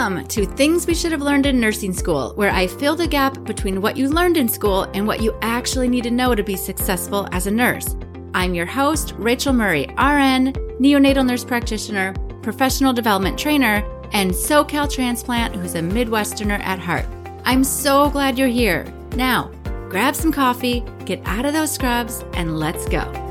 Welcome to Things We Should Have Learned in Nursing School, where I fill the gap between what you learned in school and what you actually need to know to be successful as a nurse. I'm your host, Rachael Murray, RN, neonatal nurse practitioner, professional development trainer, and SoCal transplant who's a Midwesterner at heart. I'm so glad you're here. Now, grab some coffee, get out of those scrubs, and let's go.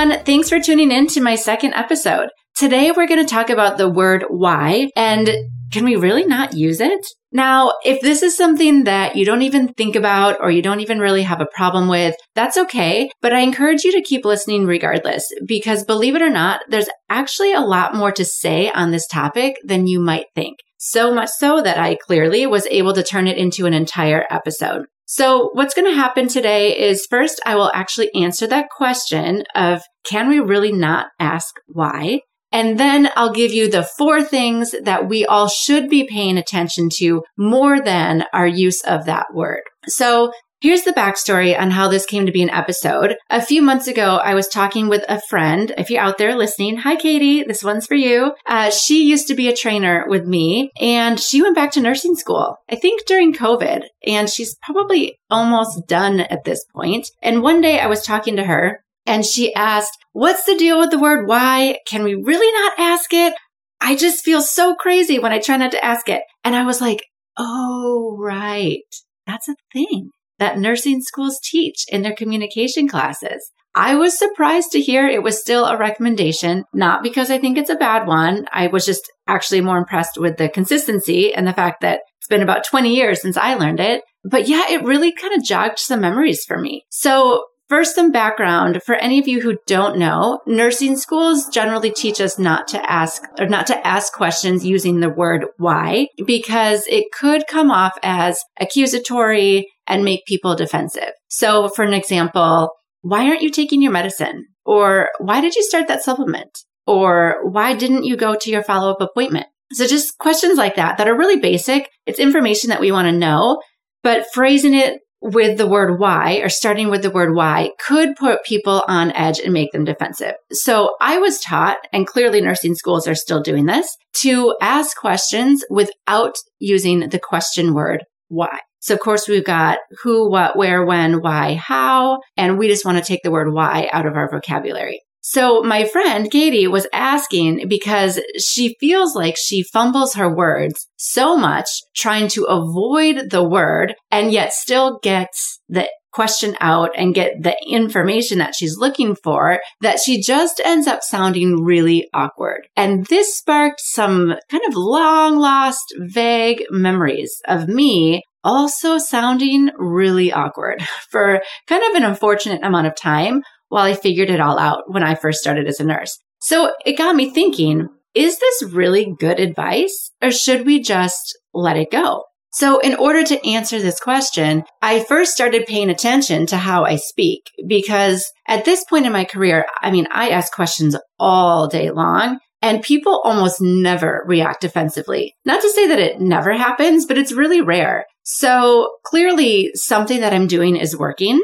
Everyone, thanks for tuning in to my second episode. Today we're going to talk about the word why and can we really not use it? Now, if this is something that you don't even think about or you don't even really have a problem with, that's okay. But I encourage you to keep listening regardless because believe it or not, there's actually a lot more to say on this topic than you might think. So much so that I clearly was able to turn it into an entire episode. So what's going to happen today is first, I will actually answer that question of can we really not ask why? And then I'll give you the four things that we all should be paying attention to more than our use of that word. So Here's the backstory on how this came to be an episode. A few months ago, I was talking with a friend. If you're out there listening, hi, Katie. This one's for you. Uh, she used to be a trainer with me and she went back to nursing school, I think during COVID. And she's probably almost done at this point. And one day I was talking to her and she asked, what's the deal with the word why? Can we really not ask it? I just feel so crazy when I try not to ask it. And I was like, oh, right. That's a thing that nursing schools teach in their communication classes. I was surprised to hear it was still a recommendation, not because I think it's a bad one. I was just actually more impressed with the consistency and the fact that it's been about 20 years since I learned it. But yeah, it really kind of jogged some memories for me. So First, some background for any of you who don't know, nursing schools generally teach us not to ask or not to ask questions using the word why because it could come off as accusatory and make people defensive. So for an example, why aren't you taking your medicine? Or why did you start that supplement? Or why didn't you go to your follow up appointment? So just questions like that that are really basic. It's information that we want to know, but phrasing it with the word why or starting with the word why could put people on edge and make them defensive. So I was taught, and clearly nursing schools are still doing this, to ask questions without using the question word why. So of course we've got who, what, where, when, why, how, and we just want to take the word why out of our vocabulary. So my friend Katie was asking because she feels like she fumbles her words so much trying to avoid the word and yet still gets the question out and get the information that she's looking for that she just ends up sounding really awkward. And this sparked some kind of long lost vague memories of me also sounding really awkward for kind of an unfortunate amount of time while I figured it all out when I first started as a nurse. So it got me thinking, is this really good advice or should we just let it go? So in order to answer this question, I first started paying attention to how I speak because at this point in my career, I mean, I ask questions all day long and people almost never react defensively. Not to say that it never happens, but it's really rare. So clearly something that I'm doing is working.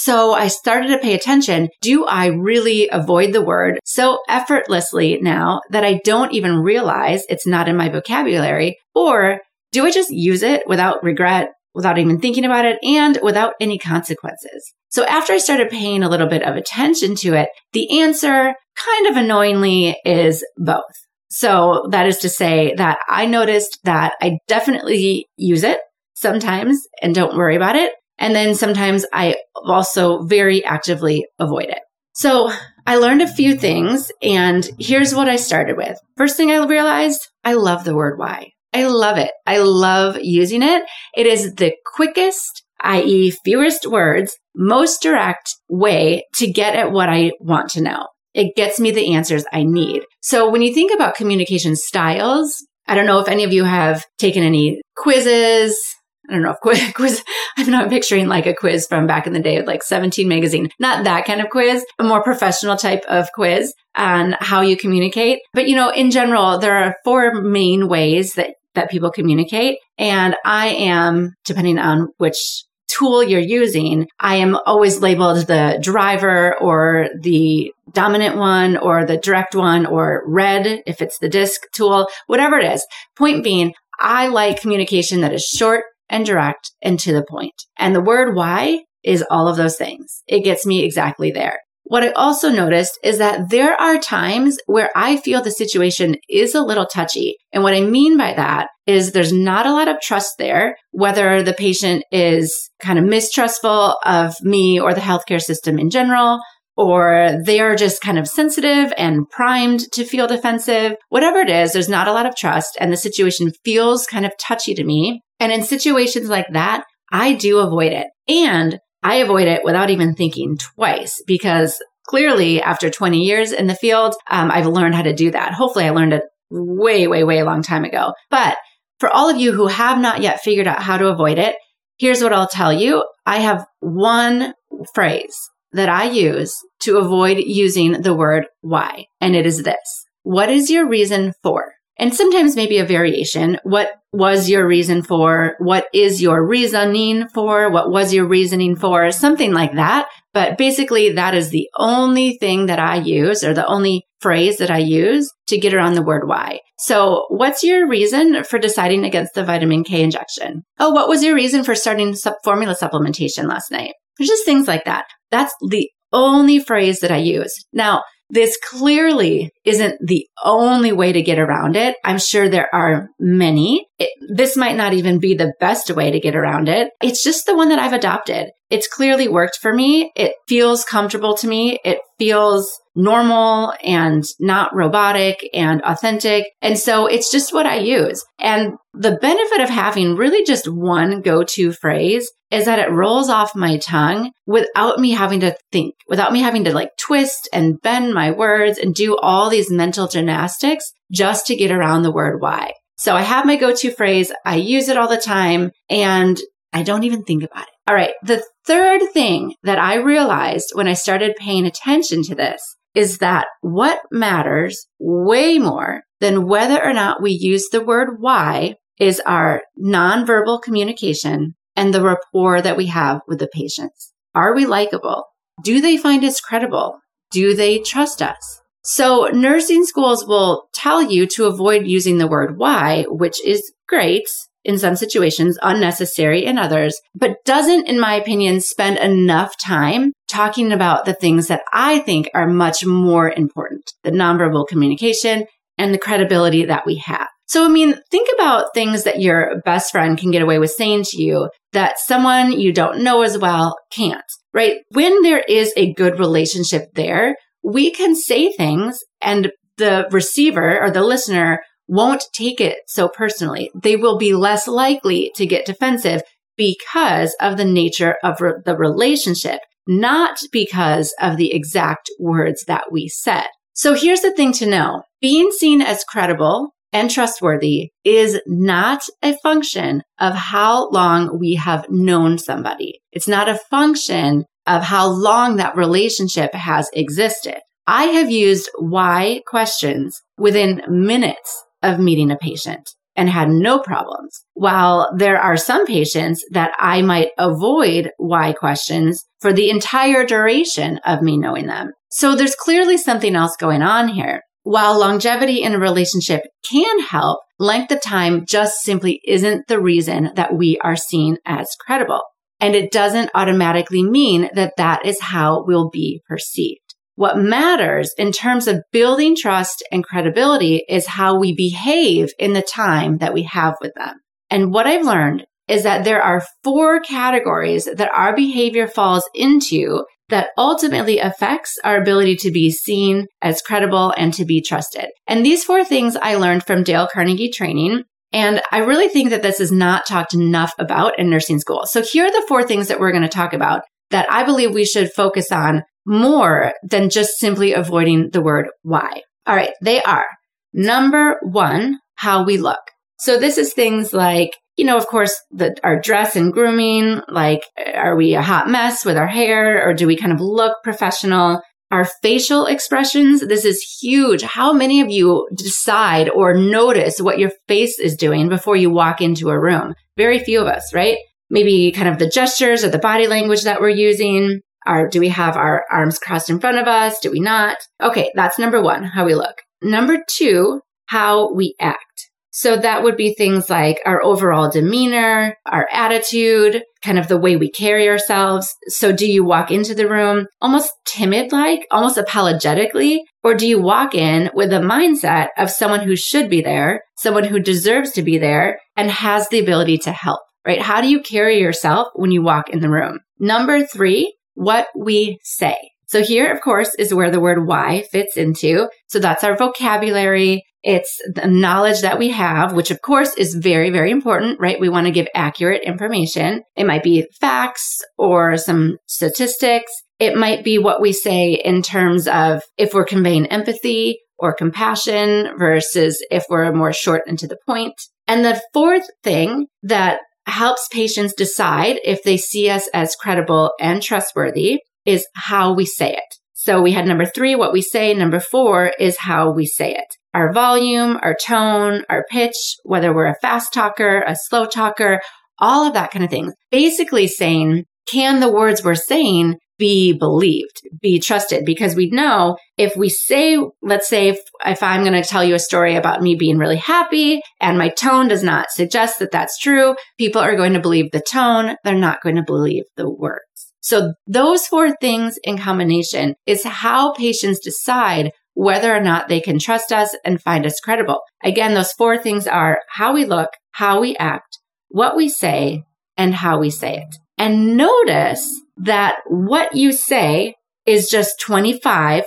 So I started to pay attention. Do I really avoid the word so effortlessly now that I don't even realize it's not in my vocabulary? Or do I just use it without regret, without even thinking about it and without any consequences? So after I started paying a little bit of attention to it, the answer kind of annoyingly is both. So that is to say that I noticed that I definitely use it sometimes and don't worry about it. And then sometimes I also very actively avoid it. So I learned a few things and here's what I started with. First thing I realized, I love the word why. I love it. I love using it. It is the quickest, i.e. fewest words, most direct way to get at what I want to know. It gets me the answers I need. So when you think about communication styles, I don't know if any of you have taken any quizzes, I don't know if quiz, quiz, I'm not picturing like a quiz from back in the day of like 17 magazine. Not that kind of quiz, a more professional type of quiz on how you communicate. But you know, in general, there are four main ways that that people communicate. And I am, depending on which tool you're using, I am always labeled the driver or the dominant one or the direct one or red if it's the disc tool, whatever it is. Point being, I like communication that is short and direct and to the point. And the word why is all of those things. It gets me exactly there. What I also noticed is that there are times where I feel the situation is a little touchy. And what I mean by that is there's not a lot of trust there, whether the patient is kind of mistrustful of me or the healthcare system in general, or they are just kind of sensitive and primed to feel defensive. Whatever it is, there's not a lot of trust and the situation feels kind of touchy to me. And in situations like that, I do avoid it. And I avoid it without even thinking twice because clearly after 20 years in the field, um, I've learned how to do that. Hopefully I learned it way, way, way long time ago. But for all of you who have not yet figured out how to avoid it, here's what I'll tell you. I have one phrase that I use to avoid using the word why. And it is this. What is your reason for? And sometimes maybe a variation. What was your reason for? What is your reasoning for? What was your reasoning for? Something like that. But basically, that is the only thing that I use or the only phrase that I use to get around the word why. So what's your reason for deciding against the vitamin K injection? Oh, what was your reason for starting formula supplementation last night? Just things like that. That's the only phrase that I use. Now, this clearly isn't the only way to get around it. I'm sure there are many. It, this might not even be the best way to get around it. It's just the one that I've adopted. It's clearly worked for me. It feels comfortable to me. It feels normal and not robotic and authentic. And so it's just what I use. And the benefit of having really just one go-to phrase is that it rolls off my tongue without me having to think, without me having to like twist and bend my words and do all these mental gymnastics just to get around the word why. So I have my go-to phrase. I use it all the time and I don't even think about it. All right. The third thing that I realized when I started paying attention to this is that what matters way more than whether or not we use the word why is our nonverbal communication and the rapport that we have with the patients. Are we likable? Do they find us credible? Do they trust us? So nursing schools will tell you to avoid using the word why, which is great in some situations, unnecessary in others, but doesn't, in my opinion, spend enough time talking about the things that I think are much more important, the nonverbal communication and the credibility that we have. So, I mean, think about things that your best friend can get away with saying to you that someone you don't know as well can't, right? When there is a good relationship there, we can say things and the receiver or the listener won't take it so personally. They will be less likely to get defensive because of the nature of re- the relationship, not because of the exact words that we said. So here's the thing to know. Being seen as credible and trustworthy is not a function of how long we have known somebody. It's not a function of how long that relationship has existed. I have used why questions within minutes of meeting a patient and had no problems. While there are some patients that I might avoid why questions for the entire duration of me knowing them. So there's clearly something else going on here. While longevity in a relationship can help, length of time just simply isn't the reason that we are seen as credible. And it doesn't automatically mean that that is how we'll be perceived. What matters in terms of building trust and credibility is how we behave in the time that we have with them. And what I've learned is that there are four categories that our behavior falls into that ultimately affects our ability to be seen as credible and to be trusted. And these four things I learned from Dale Carnegie training. And I really think that this is not talked enough about in nursing school. So here are the four things that we're going to talk about that I believe we should focus on more than just simply avoiding the word why. All right. They are number one, how we look. So this is things like you know, of course, the, our dress and grooming, like, are we a hot mess with our hair or do we kind of look professional? Our facial expressions, this is huge. How many of you decide or notice what your face is doing before you walk into a room? Very few of us, right? Maybe kind of the gestures or the body language that we're using. Are, do we have our arms crossed in front of us? Do we not? Okay, that's number one, how we look. Number two, how we act. So that would be things like our overall demeanor, our attitude, kind of the way we carry ourselves. So do you walk into the room almost timid like, almost apologetically? Or do you walk in with the mindset of someone who should be there, someone who deserves to be there and has the ability to help, right? How do you carry yourself when you walk in the room? Number three, what we say. So here, of course, is where the word why fits into. So that's our vocabulary. It's the knowledge that we have, which of course is very, very important, right? We want to give accurate information. It might be facts or some statistics. It might be what we say in terms of if we're conveying empathy or compassion versus if we're more short and to the point. And the fourth thing that helps patients decide if they see us as credible and trustworthy is how we say it. So we had number three, what we say. Number four is how we say it. Our volume, our tone, our pitch, whether we're a fast talker, a slow talker, all of that kind of thing. Basically saying, can the words we're saying be believed, be trusted? Because we know if we say, let's say, if, if I'm going to tell you a story about me being really happy and my tone does not suggest that that's true, people are going to believe the tone. They're not going to believe the words. So those four things in combination is how patients decide whether or not they can trust us and find us credible. Again, those four things are how we look, how we act, what we say, and how we say it. And notice that what you say is just 25%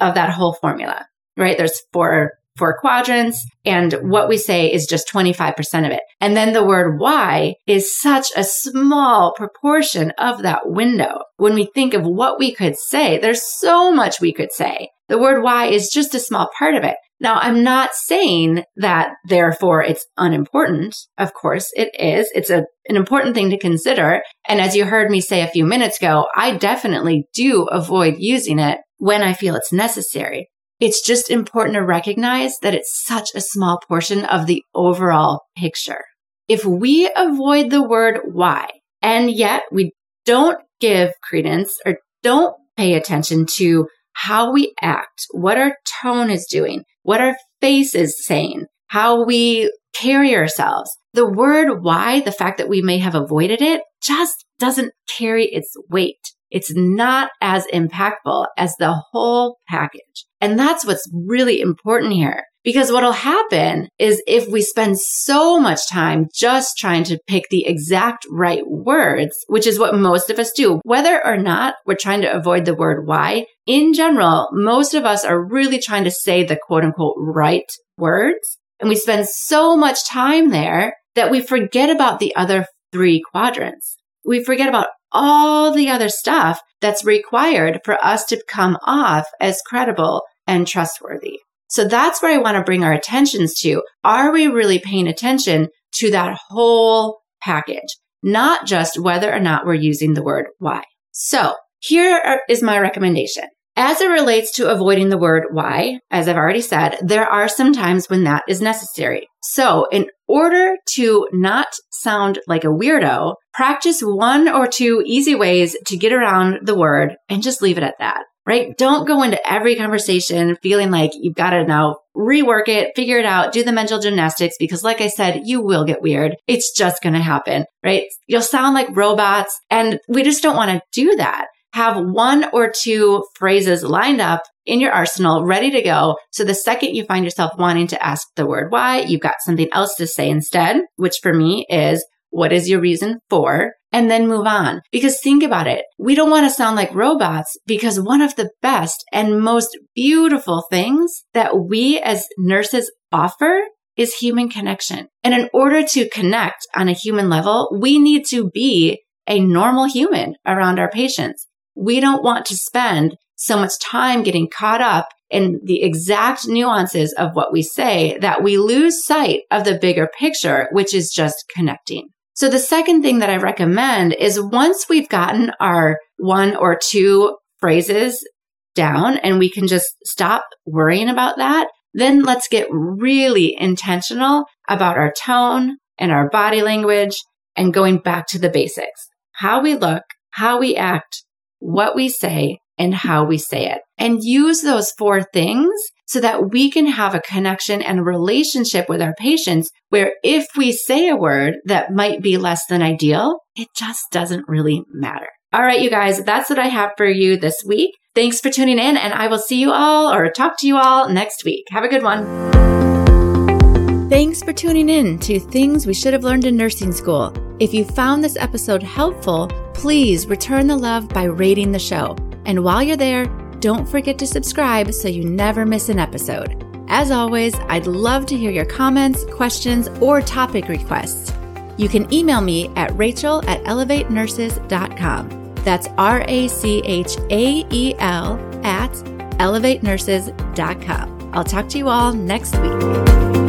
of that whole formula, right? There's four four quadrants. And what we say is just 25% of it. And then the word why is such a small proportion of that window. When we think of what we could say, there's so much we could say. The word why is just a small part of it. Now, I'm not saying that therefore it's unimportant. Of course it is. It's a, an important thing to consider. And as you heard me say a few minutes ago, I definitely do avoid using it when I feel it's necessary. It's just important to recognize that it's such a small portion of the overall picture. If we avoid the word why, and yet we don't give credence or don't pay attention to how we act, what our tone is doing, what our face is saying, how we carry ourselves. The word why, the fact that we may have avoided it, just doesn't carry its weight. It's not as impactful as the whole package. And that's what's really important here. Because what'll happen is if we spend so much time just trying to pick the exact right words, which is what most of us do, whether or not we're trying to avoid the word why, in general, most of us are really trying to say the quote unquote right words. And we spend so much time there that we forget about the other three quadrants. We forget about all the other stuff that's required for us to come off as credible and trustworthy. So that's where I want to bring our attentions to. Are we really paying attention to that whole package? Not just whether or not we're using the word why. So here is my recommendation. As it relates to avoiding the word why, as I've already said, there are some times when that is necessary. So in order to not sound like a weirdo, practice one or two easy ways to get around the word and just leave it at that, right? Don't go into every conversation feeling like you've got to now rework it, figure it out, do the mental gymnastics, because like I said, you will get weird. It's just going to happen, right? You'll sound like robots and we just don't want to do that have one or two phrases lined up in your arsenal ready to go. So the second you find yourself wanting to ask the word why, you've got something else to say instead, which for me is what is your reason for? And then move on. Because think about it. We don't want to sound like robots because one of the best and most beautiful things that we as nurses offer is human connection. And in order to connect on a human level, we need to be a normal human around our patients we don't want to spend so much time getting caught up in the exact nuances of what we say that we lose sight of the bigger picture, which is just connecting. So the second thing that I recommend is once we've gotten our one or two phrases down and we can just stop worrying about that, then let's get really intentional about our tone and our body language and going back to the basics. How we look, how we act, what we say, and how we say it. And use those four things so that we can have a connection and a relationship with our patients where if we say a word that might be less than ideal, it just doesn't really matter. All right, you guys, that's what I have for you this week. Thanks for tuning in, and I will see you all or talk to you all next week. Have a good one. Thanks for tuning in to Things We Should Have Learned in Nursing School. If you found this episode helpful, please return the love by rating the show. And while you're there, don't forget to subscribe so you never miss an episode. As always, I'd love to hear your comments, questions, or topic requests. You can email me at rachael at elevatenurses.com. That's R A C H A E L at elevatenurses.com. I'll talk to you all next week.